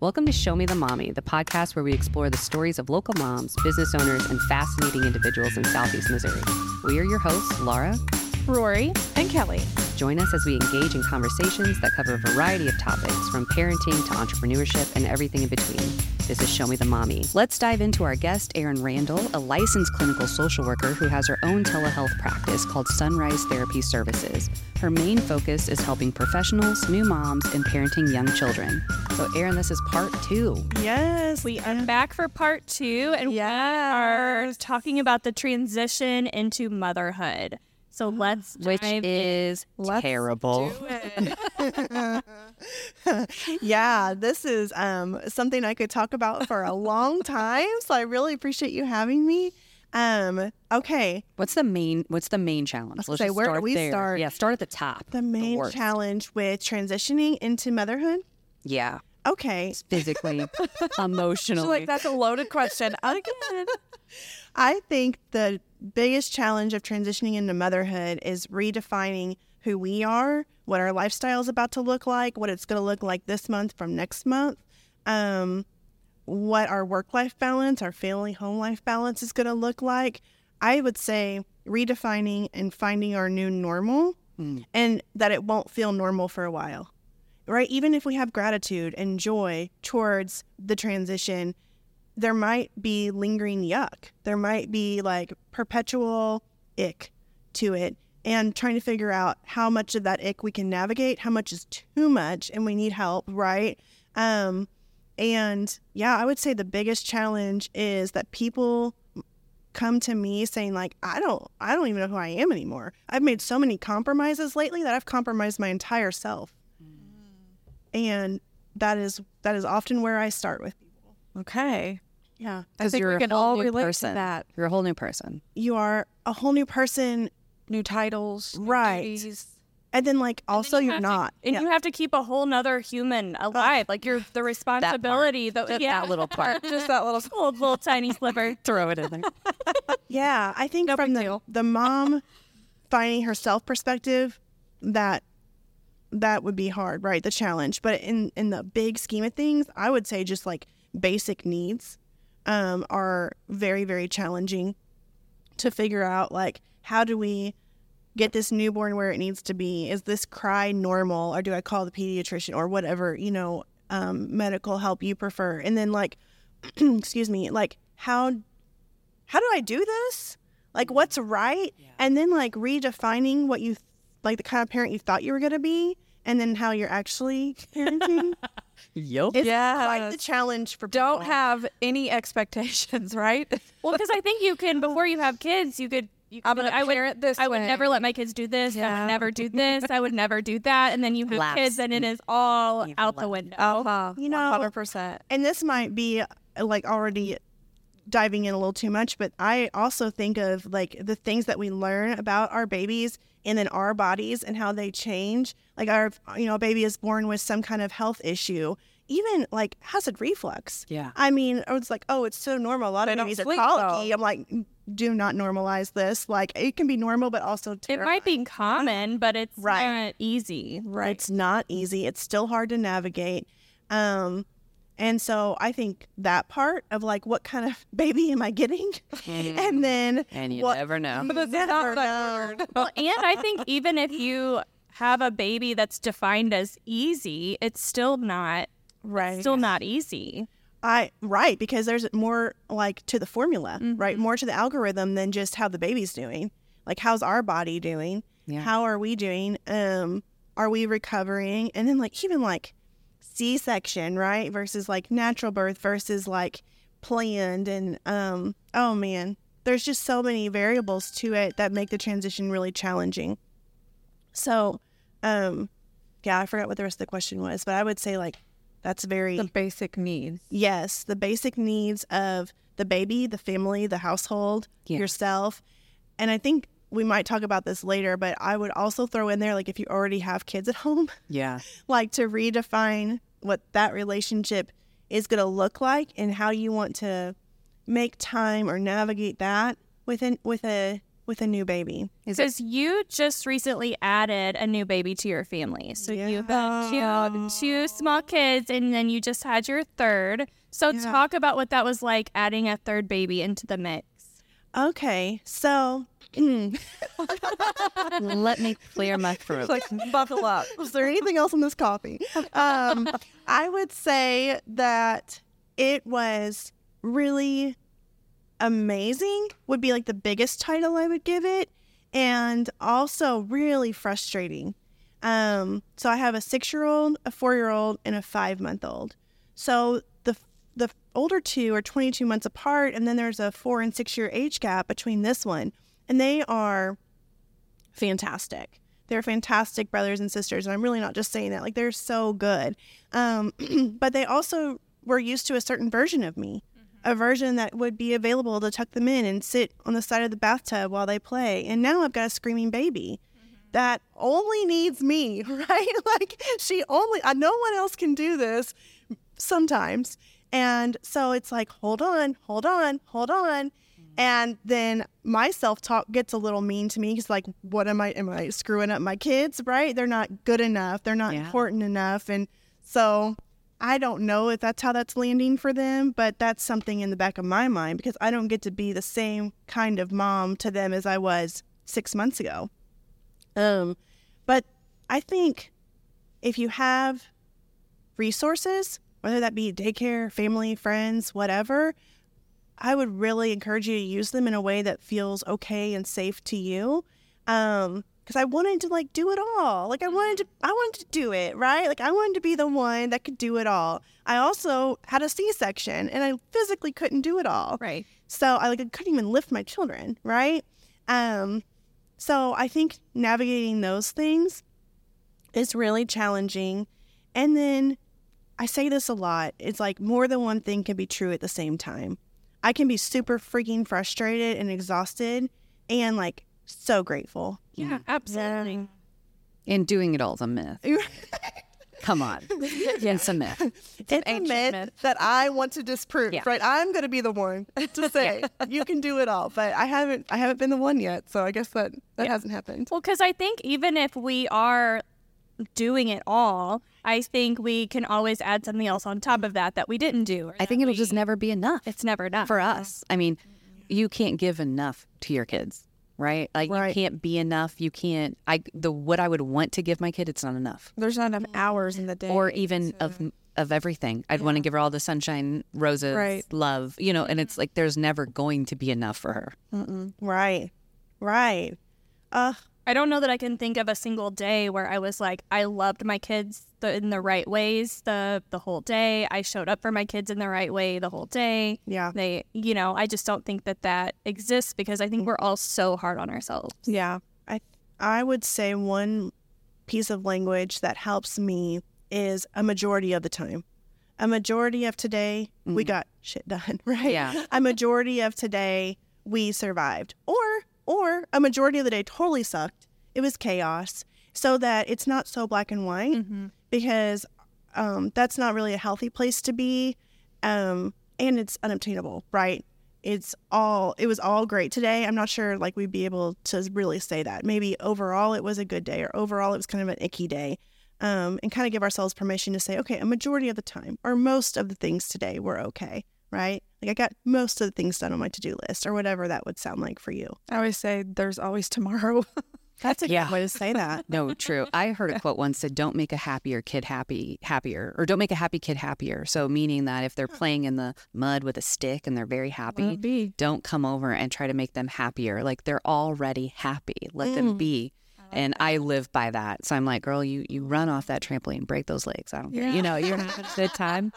Welcome to Show Me the Mommy, the podcast where we explore the stories of local moms, business owners, and fascinating individuals in Southeast Missouri. We are your hosts, Laura, Rory, and Kelly. Join us as we engage in conversations that cover a variety of topics, from parenting to entrepreneurship and everything in between. This is Show Me the Mommy. Let's dive into our guest, Erin Randol, a licensed clinical social worker who has her own telehealth practice called Sunrise Therapy Services. Her main focus is helping professionals, new moms, and parenting young children. So, Erin, this is part two. Yes, we are back for part two, and yes. we are talking about the transition into motherhood. So let's which is let's terrible. yeah, this is um, something I could talk about for a long time. So I really appreciate you having me. Um, okay. What's the main what's the main challenge? Let's say where start do we there. start? Yeah, start at the top. The main worst. challenge with transitioning into motherhood. Yeah. Okay. It's Physically, emotionally. like that's a loaded question. Again. I think the biggest challenge of transitioning into motherhood is redefining who we are, what our lifestyle is about to look like, what it's going to look like this month from next month, um, what our work life balance, our family home life balance is going to look like. I would say redefining and finding our new normal Mm. and that it won't feel normal for a while. Right? Even if we have gratitude and joy towards the transition, there might be lingering yuck. There might be like perpetual ick to it and trying to figure out how much of that ick we can navigate, how much is too much and we need help, right? Um and yeah, I would say the biggest challenge is that people come to me saying like I don't I don't even know who I am anymore. I've made so many compromises lately that I've compromised my entire self. And that is that is often where I start with people. Okay. Yeah. I think you're we a can whole all new relate person. to that. You're a whole new person. You are a whole new person New titles, Right. duties. and then like also you you're have to- not. and Yeah. you have to keep a whole nother human alive. Like you're the responsibility. That, the, yeah, that little part. Just that little. little, little tiny sliver. Throw it in there. Yeah, I think No from the, deal. the mom finding herself perspective, that that would be hard, right? The challenge. But in in the big scheme of things, I would say just like basic needs um, are very very challenging to figure out. Like, how do we get this newborn where it needs to be? Is this cry normal, or do I call the pediatrician or whatever you know um, medical help you prefer? And then like, excuse me, like how how do I do this? Like, what's right? And then, like, redefining what you, like, the kind of parent you thought you were going to be, and then how you're actually parenting. Yup. It's Yes. quite the challenge for Don't people. have any expectations, right? Well, because I think you can before you have kids, you could. You I'm gonna I would, this I would never let my kids do this. I would never do this. I would never do that. And then you have Lapse. kids, and it is all You've out the left. window. Uh-huh. You know- 100%. And this might be, like, already diving in a little too much, but I also think of, like, the things that we learn about our babies and then our bodies and how they change. Like, our, you know, a baby is born with some kind of health issue. Even like acid reflux. Yeah. I mean, it's like, oh, it's so normal. A lot They of babies are colicky. though. I'm like, do not normalize this. Like, it can be normal, but also It might be common, but it's Right. not easy. Right. It's not easy. It's still hard to navigate. Um, and so I think that part of like, what kind of baby am I getting? and then And you what- never know. But Never that know. Well, and I think even if you have a baby that's defined as easy, it's still not right. still not easy. I right because there's more like to the formula, Mm-hmm. right? More to the algorithm than just how the baby's doing. Like how's our body doing? Yeah. How are we doing? Um, are we recovering? And then like even like C-section, right? Versus like natural birth versus like planned and um oh man, there's just so many variables to it that make the transition really challenging. So, um yeah, I forgot what the rest of the question was, but I would say like that's very The basic needs. Yes, the basic needs of the baby, the family, the household, Yeah. yourself. And I think we might talk about this later, but I would also throw in there like if you already have kids at home, Yeah. like to redefine what that relationship is going to look like and how you want to make time or navigate that within with a with a new baby. Because you just recently added a new baby to your family. So you've got two, two small kids and then you just had your third. So talk about what that was like adding a third baby into the mix. Okay, so Let me clear my throat. like buckle up. Is there anything else in this coffee? Um, I would say that it was really amazing. Would be like the biggest title I would give it, and also really frustrating. Um, so I have a six-year-old, a four-year-old, and a five-month-old. So the older two are 22 months apart, and then there's a four and six-year age gap between this one, and they are fantastic. They're fantastic brothers and sisters, and I'm really not just saying that. Like they're so good. Um, but they also were used to a certain version of me, a version that would be available to tuck them in and sit on the side of the bathtub while they play. And now I've got a screaming baby that only needs me, right? like she only, no one else can do this sometimes. And so it's like, hold on, hold on, hold on. And then my self talk gets a little mean to me because, like, what am I? Am I screwing up my kids? Right? They're not good enough. They're not Yeah. important enough. And so I don't know if that's how that's landing for them, but that's something in the back of my mind because I don't get to be the same kind of mom to them as I was six months ago. Um, but I think if you have resources, whether that be daycare, family, friends, whatever, I would really encourage you to use them in a way that feels okay and safe to you. Um, because I wanted to like do it all. Like I wanted to, I wanted to do it right. Like I wanted to be the one that could do it all. I also had a C-section, and I physically couldn't do it all. Right. So I like I couldn't even lift my children, right? Um, so I think navigating those things is really challenging. And then I say this a lot. It's like more than one thing can be true at the same time. I can be super freaking frustrated and exhausted and like so grateful. Yeah, absolutely. And doing it all is a myth. Come on. It's a myth. It's, a myth, myth. that I want to disprove, Yeah. right? I'm going to be the one to say you can do it all, but I haven't. I haven't been the one yet, so I guess that that hasn't happened. Well, because I think even if we are doing it all, I think we can always add something else on top of that that we didn't do. I think it'll we- just never be enough It's never enough for us. I mean, you can't give enough to your kids, right? Like Right. you can't be enough. You can't. I the what I would want to give my kid, it's not enough. There's not enough hours in the day. or even of of everything. I'd want to give her all the sunshine, roses, Right. love, you know. And it's like there's never going to be enough for her. Right, right. Uh, I don't know that I can think of a single day where I was like, I loved my kids the, in the right ways the the whole day. I showed up for my kids in the right way the whole day. yeah, They, you know, I just don't think that that exists because I think we're all so hard on ourselves. yeah. I I would say one piece of language that helps me is a majority of the time. A majority of today, we mm. got shit done, right? Yeah. A majority of today, we survived. Or or a majority of the day totally sucked. It was chaos. So that it's not so black and white because um, that's not really a healthy place to be. Um, and it's unobtainable, right? It's all it was all great today. I'm not sure like we'd be able to really say that. Maybe overall it was a good day or overall it was kind of an icky day. Um, and kind of give ourselves permission to say, okay, a majority of the time or most of the things today were okay, right? Like I got most of the things done on my to-do list or whatever that would sound like for you. I always say there's always tomorrow. That's a Yeah. good way to say that. No, true. I heard a quote once said, "Don't make a happier kid happy happier, or don't make a happy kid happier." So meaning that if they're playing in the mud with a stick and they're very happy, be. don't come over and try to make them happier. Like they're already happy. Let them mm. be. And I live by that. So I'm like, girl, you you run off that trampoline, break those legs. I don't care. You know, you're having a good time.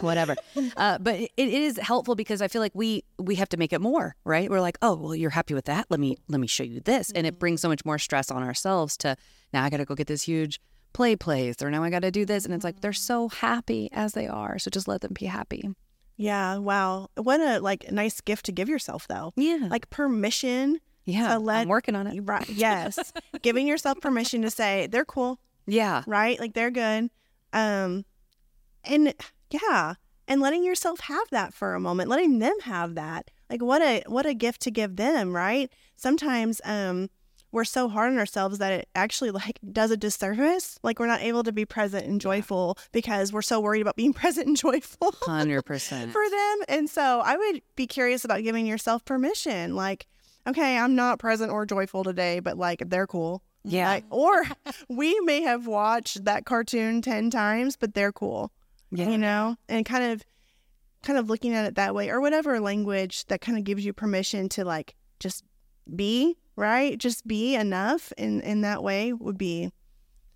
Whatever. Uh, but it, it is helpful because I feel like we we have to make it more, right? We're like, oh, well, you're happy with that. Let me let me show you this, and it brings so much more stress on ourselves. To now, I got to go get this huge play place, or now I got to do this, and it's like they're so happy as they are. So just let them be happy. Yeah, wow. What a like nice gift to give yourself though. Yeah, Like permission yeah. to let I'm working on it. Right. Yes. Giving yourself permission to say they're cool, Yeah, right? Like they're good. Um and yeah, and letting yourself have that for a moment, letting them have that. Like what a what a gift to give them, right? Sometimes um we're so hard on ourselves that it actually like does a disservice. Like we're not able to be present and joyful because we're so worried about being present and joyful. 100%. for them. And so I would be curious about giving yourself permission. Like, okay, I'm not present or joyful today, but like they're cool. Yeah. Like, or we may have watched that cartoon 10 times, but they're cool. Yeah. You know? And kind of kind of looking at it that way or whatever language that kind of gives you permission to like just be, right? Just be enough in in that way would be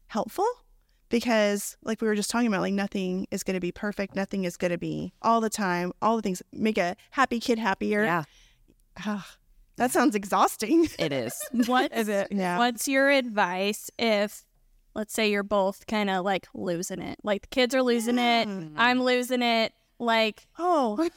helpful because like we were just talking about like nothing is going to be perfect nothing is going to be all the time all the things make a happy kid happier Yeah, Ah, that sounds exhausting it is. What's, it? Yeah. what's your advice if, let's say, you're both kind of like losing it? Like the kids are losing it, I'm losing it. Like oh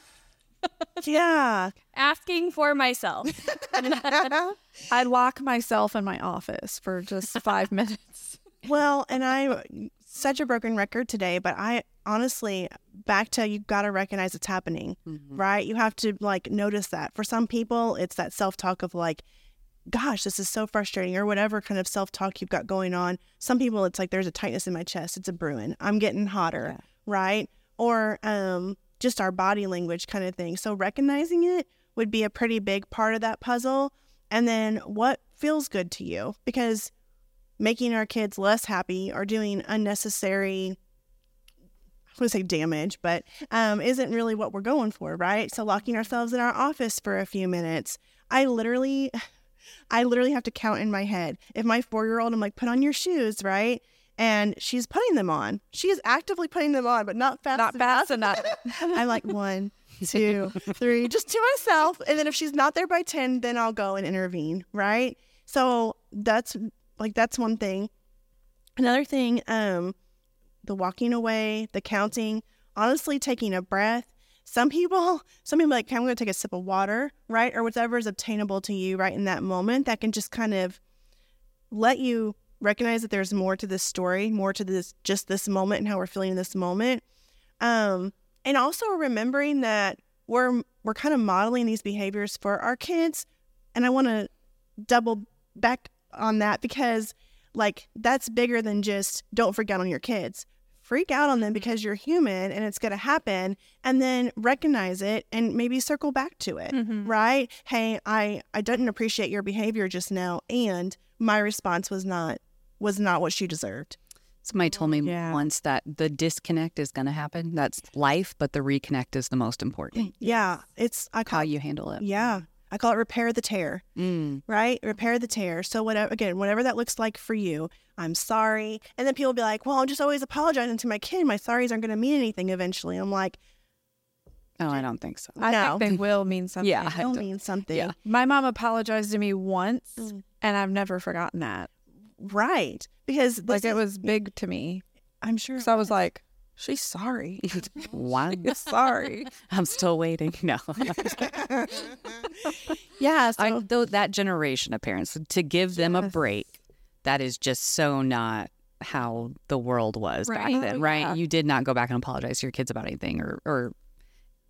yeah asking for myself. I lock myself in my office for just five minutes. well and i such a broken record today but i honestly back to you got to recognize it's happening mm-hmm. right you have to like notice that for some people it's that self-talk of like gosh this is so frustrating or whatever kind of self-talk you've got going on. Some people it's like there's a tightness in my chest. It's a brewing i'm getting hotter right? Or um just our body language kind of thing. So recognizing it would be a pretty big part of that puzzle. And then what feels good to you? Because making our kids less happy or doing unnecessary I want to say damage, but um, isn't really what we're going for, right? So locking ourselves in our office for a few minutes. I literally, I literally have to count in my head. If my four-year-old, I'm like, put on your shoes, right? And she's putting them on. She is actively putting them on, but not fast. Not fast enough. I'm like one, two, three, just to myself. And then if she's not there by 10, then I'll go and intervene, right? So that's like, that's one thing. Another thing, um, the walking away, the counting, honestly taking a breath. Some people, some people like, okay, I'm going to take a sip of water, right? Or whatever is obtainable to you right in that moment that can just kind of let you recognize that there's more to this story, more to this, just this moment and how we're feeling in this moment. Um, and also remembering that we're, we're kind of modeling these behaviors for our kids. And I want to double back on that because like that's bigger than just don't forget on your kids freak out on them mm. because you're human and it's going to happen and then recognize it and maybe circle back to it mm-hmm. right hey i i didn't appreciate your behavior just now and my response was not was not what she deserved Somebody told me Yeah. once that the disconnect is going to happen. That's life, but the reconnect is the most important. yeah it's i How you handle it. yeah i call it repair the tear Mm. right? Repair the tear. So whatever again, whatever that looks like for you, I'm sorry. And then people will be like, Well, I'm just always apologizing to my kid. My sorries aren't gonna mean anything eventually. I'm like, Oh, I don't think so. I No. think they will mean something. Yeah. I they'll don't- mean something. Yeah. My mom apologized to me once, Mm. and I've never forgotten that. Right. Because this Like it was big to me. I'm sure So I was like, she's sorry. Wow. sorry. I'm still waiting. No. Yeah. So I, though that generation of parents to give them a break, that is just so not how the world was Right. back then, oh, right? Yeah. You did not go back and apologize to your kids about anything, or or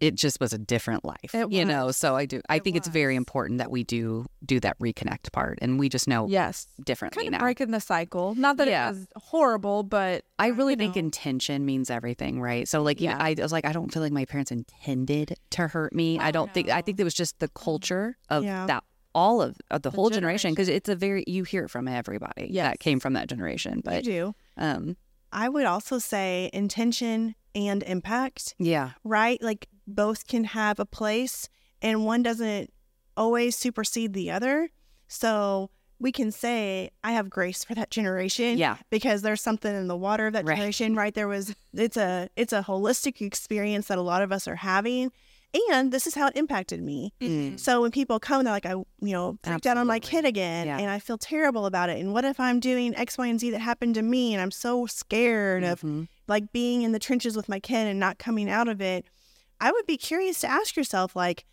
it just was a different life, It you know. So I do. I It think it's very important that we do do that reconnect part, and we just know Yes. differently Kind of now. breaking the cycle. Not that Yeah. it was horrible, but I really think know. intention means everything, right? So like, yeah, Yeah. I was like, I don't feel like my parents intended to hurt me. I don't think. I think it was just the culture of Yeah. that all of, of the, The whole generation because it's a very you hear it from everybody Yes. that came from that generation. you But do. um, I would also say intention and impact, yeah, right? Like both can have a place and one doesn't always supersede the other. So we can say, I have grace for that generation. yeah, because there's something in the water of that Right. generation, right? There was it's a it's a holistic experience that a lot of us are having. And this is how it impacted me. Mm. So when people come, they're like, I, you know, freaked out on my kid again, Yeah. and I feel terrible about it. And what if I'm doing X, Y, and Z that happened to me, and I'm so scared of Mhm. like being in the trenches with my kid and not coming out of it? I would be curious to ask yourself, like,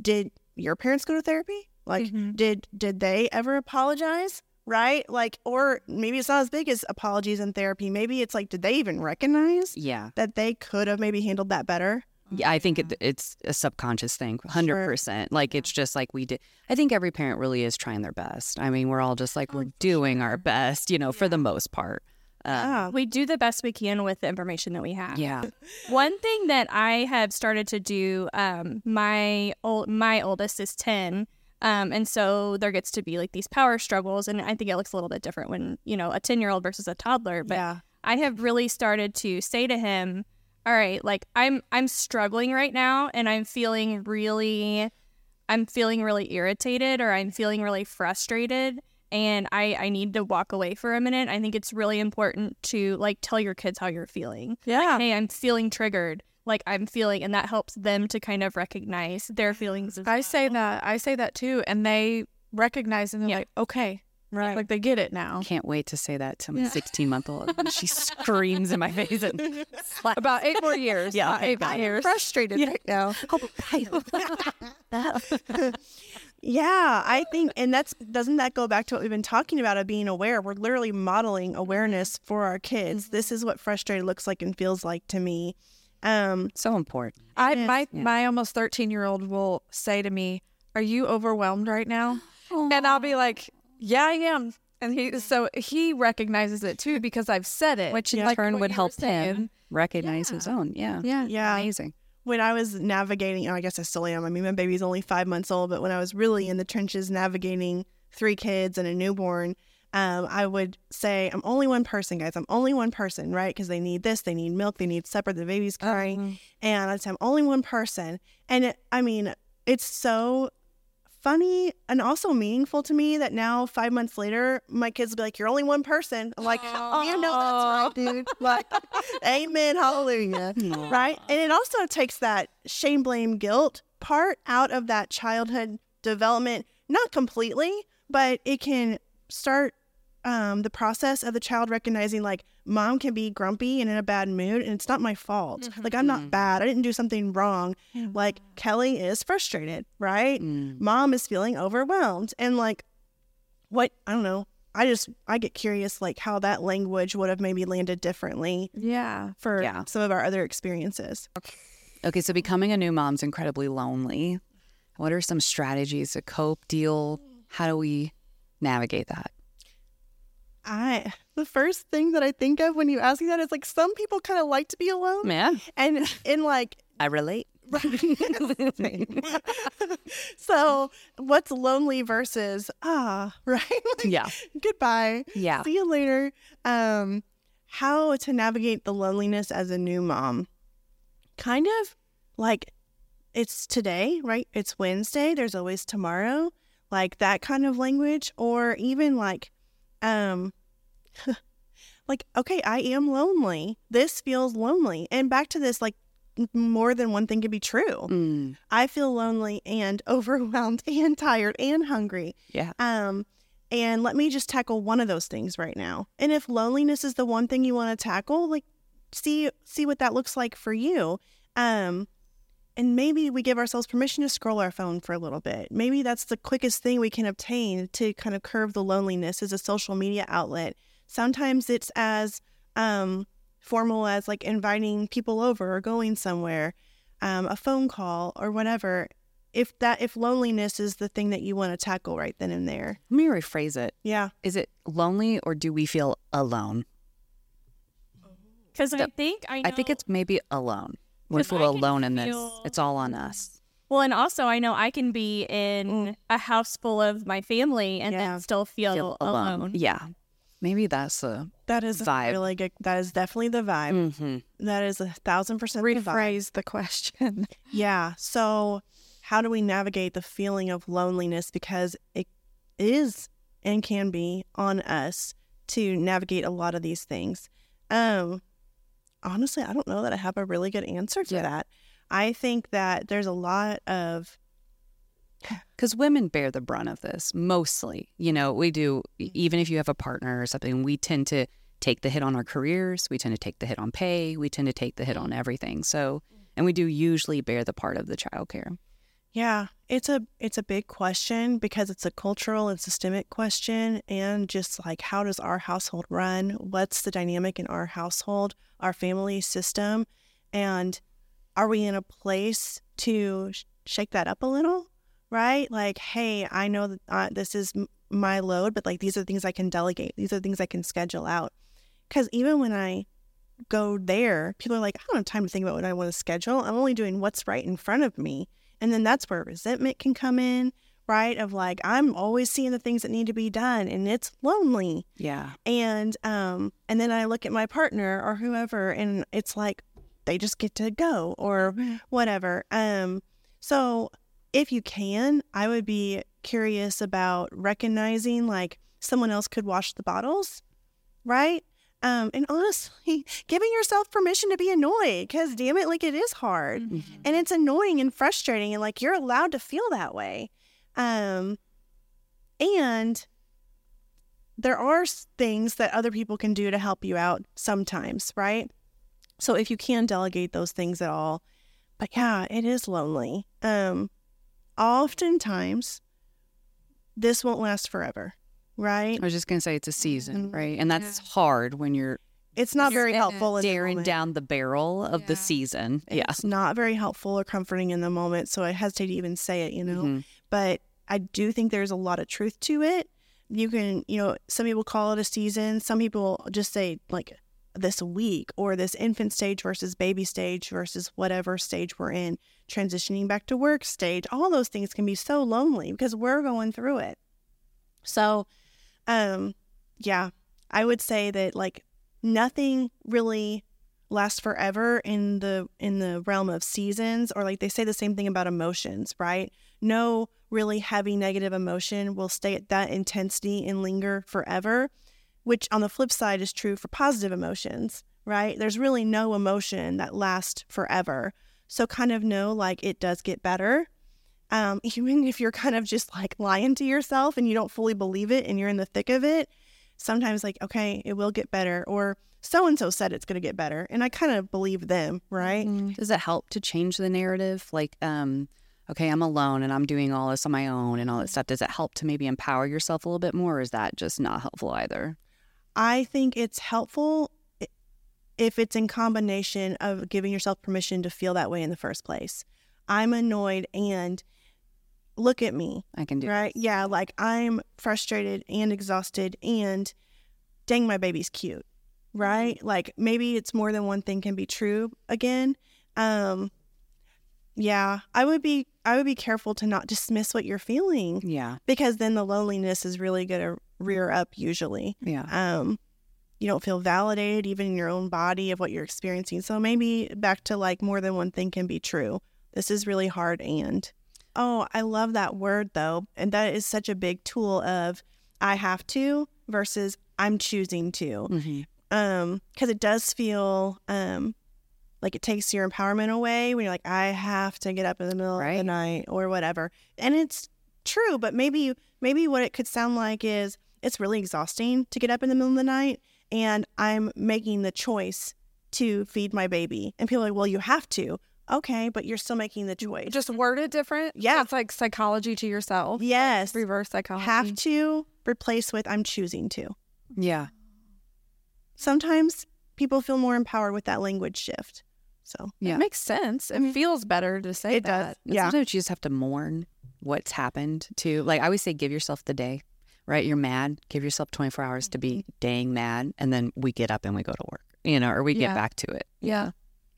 did your parents go to therapy? Like, Mhm. did did they ever apologize? right? Like, or maybe it's not as big as apologies and therapy. Maybe it's like, did they even recognize Yeah. that they could have maybe handled that better? Yeah, I think it, it's a subconscious thing, hundred percent. Like it's just like we did. I think every parent really is trying their best. I mean, we're all just like we're doing our best, you know, for the most part. Uh, Yeah. We do the best we can with the information that we have. yeah, One thing that I have started to do, um, my old my oldest is ten, um, and so there gets to be like these power struggles, and I think it looks a little bit different when you know a ten year old versus a toddler. But Yeah. I have really started to say to him, "All right, like I'm I'm struggling right now, and I'm feeling really, I'm feeling really irritated, or I'm feeling really frustrated." And I, I need to walk away for a minute. I think it's really important to like tell your kids how you're feeling Yeah. hey, I'm feeling triggered. Like I'm feeling, and that helps them to kind of recognize their feelings. As I say that. I say that too. And they recognize and they're Yeah. like, okay. Right. Like they get it now. can't wait to say that to my 16 month old. She screams in my face and slaps. About eight more years. Yeah, About eight more I'm years. frustrated right now. Yeah, I think, and that's doesn't that go back to what we've been talking about of being aware? We're literally modeling awareness for our kids. This is what frustrated looks like and feels like to me. Um, so important. I my Yeah. my almost thirteen year old will say to me, "Are you overwhelmed right now?" And I'll be like, "Yeah, I am." And he so he recognizes it too because I've said it, Which in Like turn what would help him recognize his own. Yeah. Yeah. yeah, Amazing. When I was navigating, oh, I guess I still am. I mean, my baby's only five months old, but when I was really in the trenches navigating three kids and a newborn, um, I would say, I'm only one person, guys. I'm only one person, right? Because they need this, they need milk, they need supper, the baby's crying. And I'd say, I'm only one person. And it, I mean, it's so funny and also meaningful to me that now, five months later, my kids will be like, You're only one person. I'm like, Oh, you know, that's right, dude. Like, amen, hallelujah right? And it also takes that shame, blame, guilt part out of that childhood development, not completely, but it can start um, the process of the child recognizing like mom can be grumpy and in a bad mood and it's not my fault. Mm-hmm. Like I'm not mm-hmm. bad. I didn't do something wrong. Mm-hmm. Like Kelly is frustrated, right? Mm. Mom is feeling overwhelmed. And like what I don't know. I just I get curious like how that language would have maybe landed differently Yeah. for Yeah. some of our other experiences. Okay, so becoming a new mom's incredibly lonely. What are some strategies to cope, deal? How do we navigate that? I the first thing that I think of when you ask me that is like some people kind of like to be alone, Man, and in like I relate. so what's lonely versus ah right? Like, Yeah. goodbye. Yeah. see you later. Um how to navigate the loneliness as a new mom. Kind of like it's today right? It's wednesday. There's always tomorrow. Like that kind of language. Or even like um like okay i am lonely this feels lonely and back to this like more than one thing could be true Mm, i feel lonely and overwhelmed and tired and hungry yeah. um, and let me just tackle one of those things right now. And if loneliness is the one thing you want to tackle, like see see what that looks like for you. Um, and maybe we give ourselves permission to scroll our phone for a little bit. Maybe that's the quickest thing we can obtain to kind of curb the loneliness is a social media outlet. Sometimes it's as um, formal as like inviting people over or going somewhere, um, a phone call or whatever. If that if loneliness is the thing that you want to tackle right then and there, Let me rephrase it. yeah, Is it lonely or do we feel alone? Because I think I, know, I think it's maybe alone. We 'Cause feel I alone in this. feel- It's all on us. well, and also I know I can be in a house full of my family and Yeah. then still feel, Feel alone. Yeah. Maybe that's a that is Vibe. a really good. That is definitely the vibe. mhm. That is a thousand percent the. Rephrase the question. Yeah. So, how do we navigate the feeling of loneliness? Because it is and can be on us to navigate a lot of these things. Um, honestly, I don't know that I have a really good answer to Yeah. that. I think that there's a lot of because women bear the brunt of this mostly. You know, we do, e- mm. even if you have a partner or something, we tend to take the hit on our careers. We tend to take the hit on pay. We tend to take the hit on everything. So, and we do usually bear the part of the childcare. Yeah, it's a it's a big question because it's a cultural and systemic question and just like how does our household run? What's the dynamic in our household, our family system, and are we in a place to sh- shake that up a little? Right? Like, hey, I know that uh, this is m- my load, but like these are things I can delegate. These are things I can schedule out. Cuz even when I go there, people are like, I don't have time to think about what I want to schedule. I'm only doing what's right in front of me. And then that's where resentment can come in, right? Of like, I'm always seeing the things that need to be done and it's lonely. Yeah. And um and then I look at my partner or whoever and it's like they just get to go or whatever. Um so if you can, I would be curious about recognizing like someone else could wash the bottles, right? Um, and honestly, giving yourself permission to be annoyed because damn it, like it is hard Mm-hmm. and it's annoying and frustrating and like you're allowed to feel that way. Um, and there are things that other people can do to help you out sometimes, right? So if you can delegate those things at all, but yeah, it is lonely. Um, oftentimes this won't last forever, right? I was just gonna say it's a season, Mhm. right? And that's hard when you're It's not very helpful in the staring moment. down the barrel of the Yeah. season. Yeah. It's not very helpful or comforting in the moment, so I hesitate to even say it, you know. Mhm. But I do think there's a lot of truth to it. You can, you know, some people call it a season. Some people just say like this week or this infant stage versus baby stage versus whatever stage we're in, transitioning back to work stage. All those things can be so lonely because we're going through it. So, um, yeah, I would say that like nothing really lasts forever in the in the realm of seasons or like they say the same thing about emotions right no really heavy negative emotion will stay at that intensity and linger forever which on the flip side is true for positive emotions right there's really no emotion that lasts forever so kind of know like it does get better um, even if you're kind of just like lying to yourself and you don't fully believe it and you're in the thick of it sometimes like okay it will get better or so and so said it's going to get better and i kind of believe them right Does it help to change the narrative? Like, um, okay, I'm alone and I'm doing all this on my own and all that stuff. Does it help to maybe empower yourself a little bit more, or is that just not helpful either? I think it's helpful if it's in combination of giving yourself permission to feel that way in the first place. I'm annoyed and look at me I can do right? Yeah like i'm frustrated and exhausted and dang my baby's cute right? Like maybe it's more than one thing can be true again. Um yeah i would be i would be careful to not dismiss what you're feeling Yeah, because then the loneliness is really going to rear up usually. Yeah. um you don't feel validated even in your own body of what you're experiencing. So maybe back to like more than one thing can be true. This is really hard and oh i love that word though and that is such a big tool of i have to versus i'm choosing to. Hmm um because it does feel um like it takes your empowerment away when you're like i have to get up in the middle of the night or whatever. And it's true but maybe maybe what it could sound like is it's really exhausting to get up in the middle of the night and i'm making the choice to feed my baby and people are like well you have to okay but you're still making the choice Just word it different. Yeah. it's like psychology to yourself. like yes reverse psychology. have to replace with i'm choosing to Yeah. sometimes people feel more empowered with that language shift so Yeah. It makes sense. It mm-hmm. feels better to say It does. that. And Yeah. Sometimes you just have to mourn what's happened to. Like I always say, give yourself the day. Right? You're mad. Give yourself 24 hours to be dang mad, and then we get up and we go to work. You know, or we get Yeah. back to it. Yeah.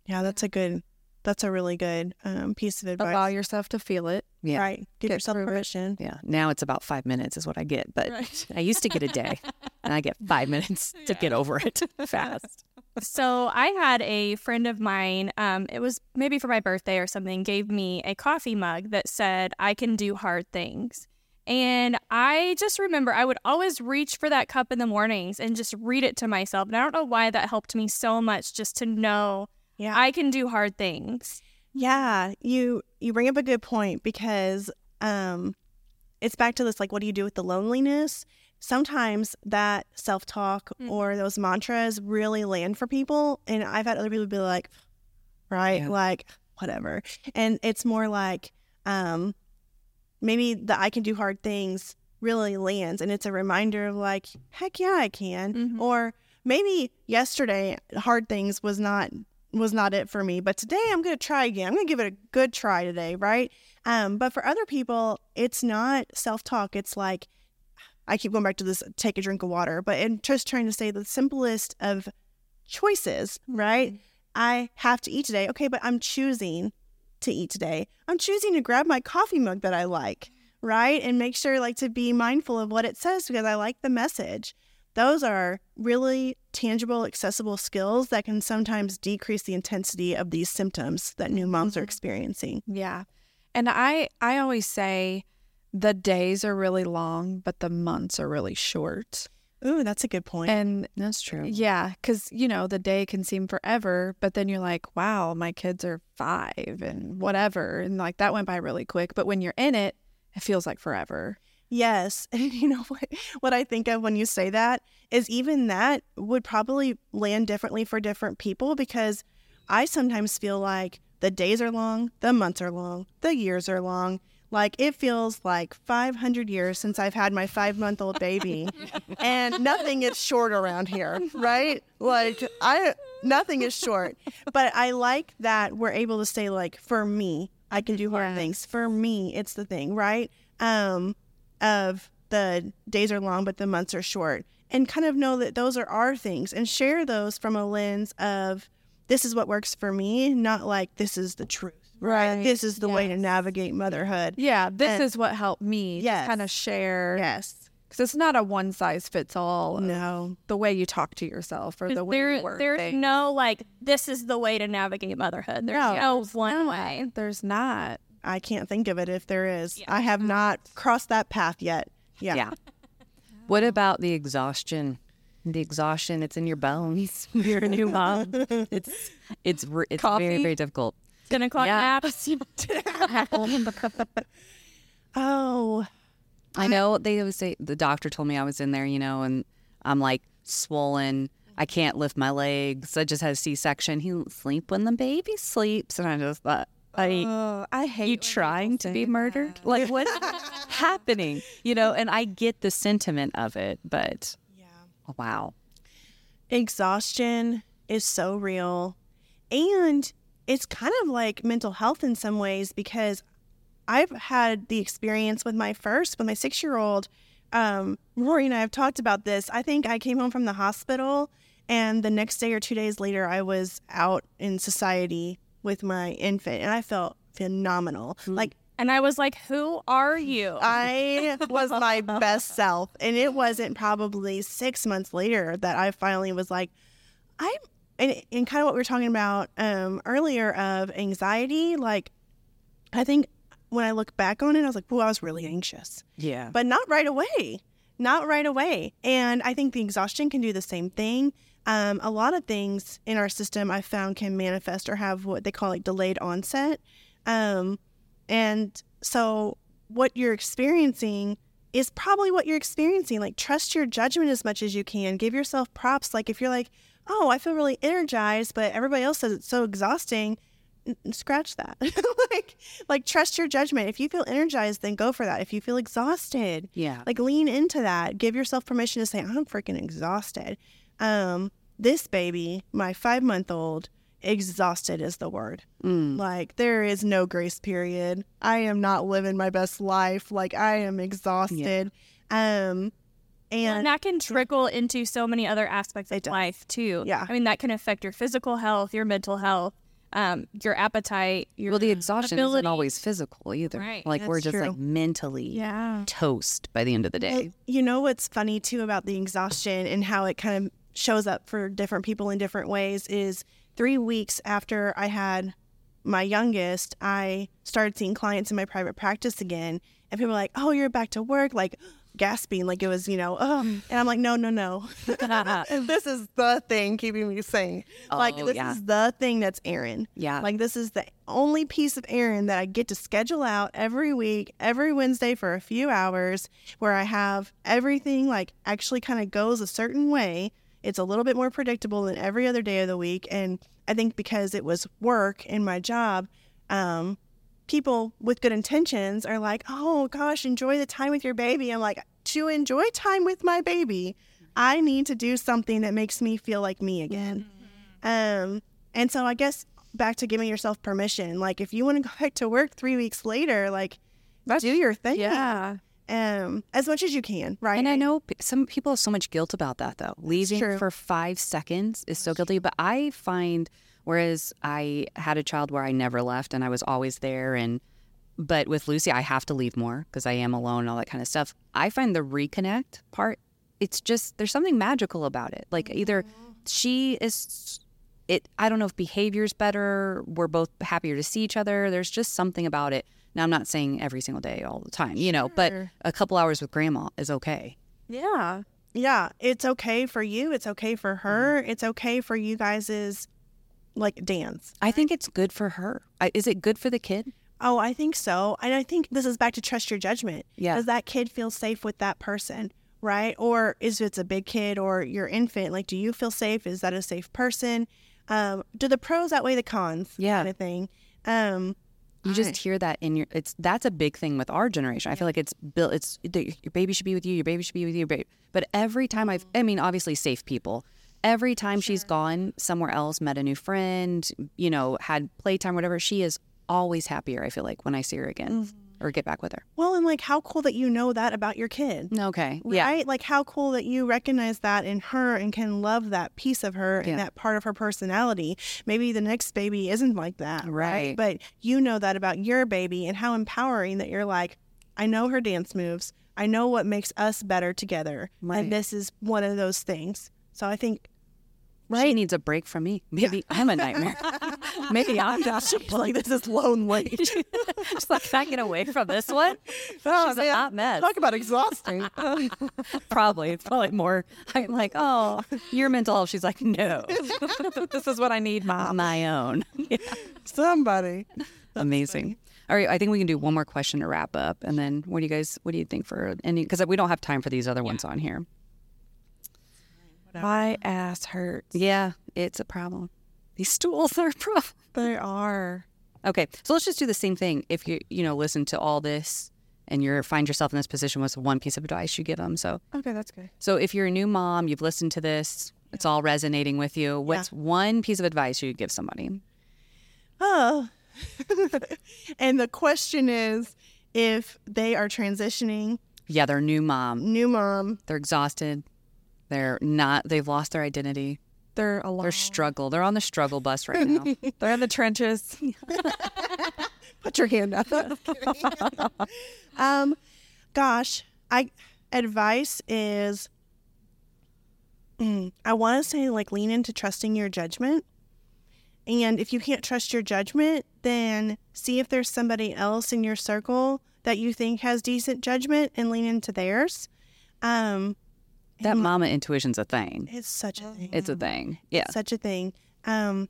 Yeah, that's a good, that's a really good um, piece of advice. Allow yourself to feel it. Yeah. Right. Give Get yourself through it. permission. Yeah. Now it's about five minutes is what I get, but Right. I used to get a day, and I get five minutes to get over it fast. So I had a friend of mine, um, it was maybe for my birthday or something, gave me a coffee mug that said, I can do hard things. And I just remember I would always reach for that cup in the mornings and just read it to myself. And I don't know why that helped me so much just to know Yeah. I can do hard things. Yeah, you you bring up a good point because um it's back to this like what do you do with the loneliness? Sometimes that self-talk Mhm. or those mantras really land for people and I've had other people be like right, Yeah. like whatever. And it's more like um, maybe the I can do hard things really lands and it's a reminder of like, heck yeah, I can. Mhm. Or maybe yesterday hard things was not was not it for me, but today I'm going to try again. I'm going to give it a good try today, right? Um, but for other people, it's not self-talk. It's like I keep going back to this take a drink of water, but I'm just trying to say the simplest of choices, right? I have to eat today. Okay, but I'm choosing to eat today. I'm choosing to grab my coffee mug that I like, right? And make sure like to be mindful of what it says because I like the message. Those are really tangible, accessible skills that can sometimes decrease the intensity of these symptoms that new moms are mm-hmm. experiencing. Yeah. And I I always say the days are really long, but the months are really short. Ooh, that's a good point. And That's true. yeah, cuz you know, the day can seem forever, but then you're like, wow, my kids are 5 and whatever and like that went by really quick, but when you're in it, it feels like forever. Yes. And you know what what I think of when you say that is even that would probably land differently for different people because I sometimes feel like the days are long, the months are long, the years are long. Like it feels like 500 years since I've had my 5-month-old baby and nothing is short around here, right? Like I nothing is short. But I like that we're able to say like for me, I can do hard things. For me, it's the thing, right? Um of the days are long but the months are short and kind of know that those are our things and share those from a lens of this is what works for me not like this is the truth right, Right. this is the way to navigate motherhood Yeah, this And- is what helped me Yes. kind of share yes cuz it's not a one size fits all. no The way you talk to yourself or the way there, you word there's things. no like this is the way to navigate motherhood. There's No. no, one way. There's not. i can't think of it if there is Yeah. i have mm-hmm. not crossed that path yet yeah, Yeah. What about the exhaustion? The exhaustion, it's in your bones. You're a new mom. It's it's re- it's very very difficult. Ten o'clock Yeah. naps. oh I know they always say the doctor told me I was in there, you know, and I'm like swollen. I can't lift my legs. I just had a C-section. He sleep when the baby sleeps, and I just thought, I Oh, I hate you trying to be murdered? that. Like what's happening? You know, and I get the sentiment of it, but yeah wow. exhaustion is so real and it's kind of like mental health in some ways because i've had the experience with my first with my six year old um, rory and i have talked about this i think i came home from the hospital and the next day or two days later i was out in society with my infant and i felt phenomenal like and I was like, "Who are you?" I was my best self. And it wasn't probably six months later that I finally was like, I'm, and, and kind of what we were talking about um, earlier of anxiety. Like, I think when I look back on it, I was like, oh, I was really anxious, Yeah. but not right away. Not right away. And I think the exhaustion can do the same thing. Um, a lot of things in our system I found can manifest or have what they call like delayed onset. Um, and so what you're experiencing is probably what you're experiencing. Like, trust your judgment as much as you can. Give yourself props. Like, if you're like, oh, I feel really energized, but everybody else says it's so exhausting, scratch that. like, like, trust your judgment. If you feel energized, then go for that. If you feel exhausted, Yeah. like, lean into that. Give yourself permission to say, I'm freaking exhausted. Um, this baby, my five month old, exhausted is the word. Mm. Like there is no grace period. I am not living my best life. Like I am exhausted. Um and and that can trickle into so many other aspects of life too. Yeah. I mean, that can affect your physical health, your mental health, um, your appetite, your Well, the exhaustion isn't always physical either. Right. Like we're just true. like mentally Yeah. toast by the end of the Well, day. you know what's funny too about the exhaustion and how it kind of shows up for different people in different ways is 3 weeks after I had my youngest, I started seeing clients in my private practice again and people were like, "Oh, you're back to work." Like gasping like it was, you know, oh. And I'm like, "No, no, no. this is the thing keeping me sane. like Oh, this yeah. is the thing that's Erin. Yeah. Like this is the only piece of Erin that I get to schedule out every week, every Wednesday for a few hours where I have everything like actually kind of goes a certain way. It's a little bit more predictable than every other day of the week. And I think because it was work in my job, um, people with good intentions are like, oh gosh, enjoy the time with your baby. I'm like, to enjoy time with my baby, I need to do something that makes me feel like me again. Um, and so I guess back to giving yourself permission. Like if you want to go back to work three weeks later, like do your thing. Yeah. Um, as much as you can, right? And I know p- some people have so much guilt about that, though. Leaving true. for five seconds is so guilty. But I find, whereas I had a child where I never left and I was always there, and but with Lucy, I have to leave more because I am alone and all that kind of stuff. I find the reconnect part, it's just there's something magical about it. Like either mm-hmm. she is, it. I don't know if behavior's better. We're both happier to see each other. There's just something about it. Now I'm not saying every single day all the time, you know, but a couple hours with grandma is okay. Yeah. yeah, it's okay for you. It's okay for her. Mm-hmm. It's okay for you guys' like dance. I think it's good for her. I, is it good for the kid? Oh, I think so. And I think this is back to trust your judgment. Yeah. Does that kid feel safe with that person? Right? Or is it's a big kid or your infant, like do you feel safe? Is that a safe person? Um, do the pros outweigh the cons? Yeah. Kind of thing. Um, You just hear that in your. It's that's a big thing with our generation. I feel like it's built. It's the- your baby should be with you. Your baby should be with you. Baby. But every time I've, I mean, obviously safe people. Every time she's gone somewhere else, met a new friend, you know, had playtime, whatever, she is always happier. I feel like when I see her again mm-hmm. or get back with her. well, and like how cool that you know that about your kid. Okay. Yeah. Right? Like how cool that you recognize that in her and can love that piece of her Yeah. and that part of her personality. Maybe the next baby isn't like that. Right. But you know that about your baby and how empowering that you're like, I know her dance moves. I know what makes us better together. Right. And this is one of those things. So I think Right. She needs a break from me. Maybe I'm a nightmare. Maybe I'm just like this is lonely. She's like, can I get away from this one? Oh, She's a hot mess. Talk about exhausting. Probably. It's probably more. I'm like, oh, your mental health. She's like, no, this is what I need, mom. my own. Yeah. Somebody. Amazing. All right, I think we can do one more question to wrap up, and then what do you guys? What do you think for any? Because we don't have time for these other ones on here. My ass hurts. Yeah, it's a problem. These stools are a problem. They are. Okay, so let's just do the same thing. If you you know listen to all this and you find yourself in this position, what's one piece of advice you give them? So Okay, that's good. so if you're a new mom, you've listened to this, it's all resonating with you. What's one piece of advice you'd give somebody? Oh. and the question is if they are transitioning, Yeah, they're new mom. new mom, They're exhausted. They're not. They've lost their identity. They're alone. They're struggle. They're on the struggle bus right now. They're in the trenches. put your hand up. um, gosh, I advice is mm, I want to say like lean into trusting your judgment. And if you can't trust your judgment, then see if there's somebody else in your circle that you think has decent judgment and lean into theirs. Um, that mama intuition's a thing. it's such a thing. It's a thing. Yeah. such a thing. Um,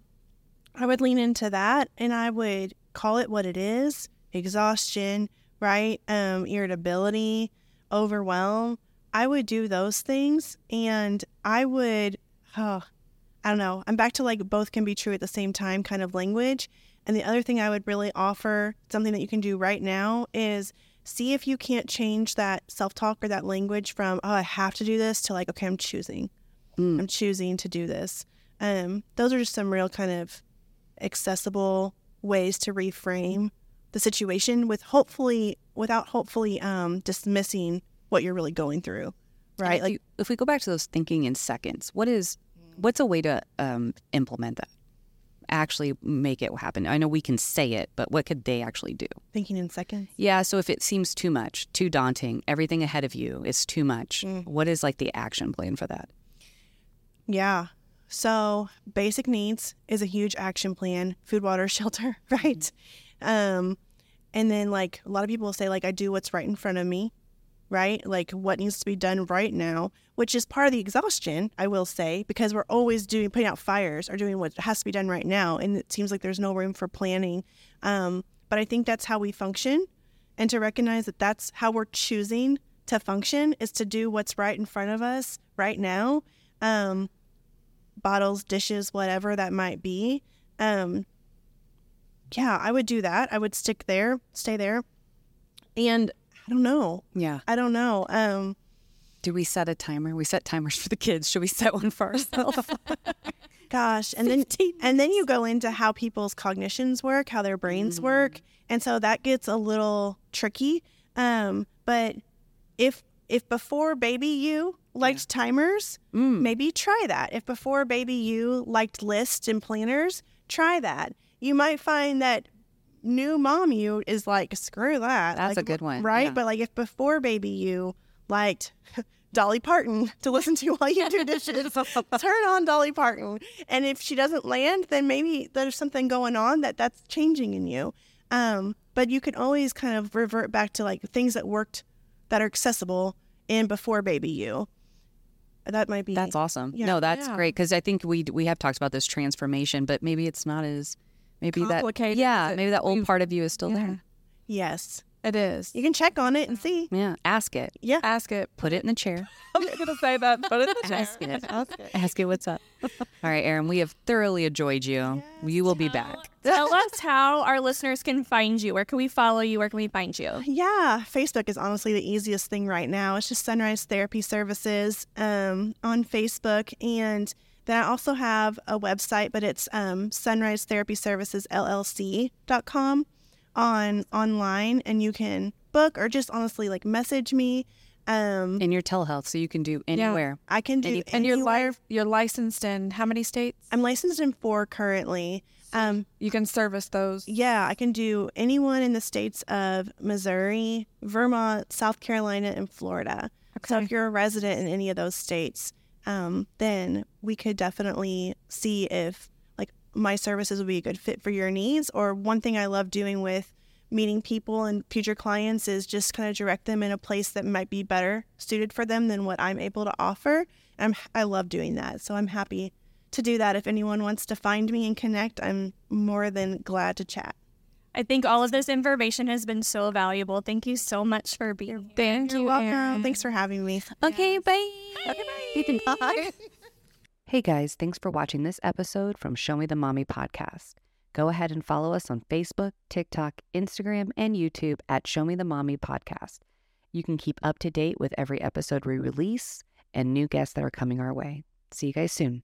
I would lean into that and I would call it what it is exhaustion, right? Um, irritability, overwhelm. I would do those things and I would, oh, I don't know. I'm back to like both can be true at the same time kind of language. And the other thing I would really offer, something that you can do right now, is see if you can't change that self talk or that language from, oh, I have to do this to like, okay, I'm choosing. I'm choosing to do this. Um, those are just some real kind of accessible ways to reframe the situation with hopefully without hopefully um, dismissing what you're really going through. Right? If, Like you- if we go back to those thinking in seconds, what is what's a way to um, implement that? Actually, make it happen. I know we can say it, but what could they actually do? thinking in seconds. Yeah. So if it seems too much, too daunting, everything ahead of you is too much. Mm. What is like the action plan for that? Yeah. So basic needs is a huge action plan: food, water, shelter. Right. Um, and then like a lot of people will say like I do what's right in front of me, right? Like what needs to be done right now, which is part of the exhaustion, I will say, because we're always doing putting out fires or doing what has to be done right now, and it seems like there's no room for planning. Um, but I think that's how we function, and to recognize that that's how we're choosing to function is to do what's right in front of us right now. Um, bottles, dishes, whatever that might be. Um, yeah, I would do that. I would stick there, stay there. And I don't know. Yeah. I don't know. Um, Do we set a timer? We set timers for the kids. Should we set one for ourselves? gosh, and then and then you go into how people's cognitions work, how their brains work, and so that gets a little tricky. Um, but if if before baby you liked timers, maybe try that. If before baby you liked lists and planners, try that. You might find that new mom you is like screw that. That's Like, a good one, right? yeah. But like if before baby you liked Dolly Parton to listen to while you do dishes, turn on Dolly Parton. And if she doesn't land, then maybe there's something going on that that's changing in you. Um, but you can always kind of revert back to like things that worked that are accessible in before baby you. That might be That's awesome. Yeah. no, that's Yeah. great because I think we we have talked about this transformation, but maybe it's not as maybe that yeah maybe that old we- part of you is still Yeah. there. Yes. It is. You can check on it and see. Yeah, ask it. Yeah. Ask it. Put it in the chair. I'm not gonna say that, Put but it's a Ask it. Ask it what's up. All right, Erin, we have thoroughly enjoyed you. you will be back. Tell us how our listeners can find you. Where can we follow you? Where can we find you? Yeah, Facebook is honestly the easiest thing right now. It's just Sunrise Therapy Services um, on Facebook. And then I also have a website, but it's um, Sunrise Therapy Services LLC.com on online. And you can book or just honestly like message me. Um, In your telehealth, so you can do anywhere. I can do Any- And you're li- you're licensed in how many states? I'm licensed in four currently. Um, You can service those. Yeah, I can do anyone in the states of Missouri, Vermont, South Carolina, and Florida. So if you're a resident in any of those states, um, then we could definitely see if like my services would be a good fit for your needs. Or one thing I love doing with meeting people and future clients is just kind of direct them in a place that might be better suited for them than what I'm able to offer. I'm I love doing that, so I'm happy to do that. If anyone wants to find me and connect, I'm more than glad to chat. I think all of this information has been so valuable. Thank you so much for being here. Thank You're you, welcome. Erin. Thanks for having me. Okay, bye. Okay, bye. bye. hey guys, thanks for watching this episode from Show Me the Mommy podcast. Go ahead and follow us on Facebook, TikTok, Instagram, and YouTube at Show Me the Mommy podcast. You can keep up to date with every episode we release and new guests that are coming our way. See you guys soon.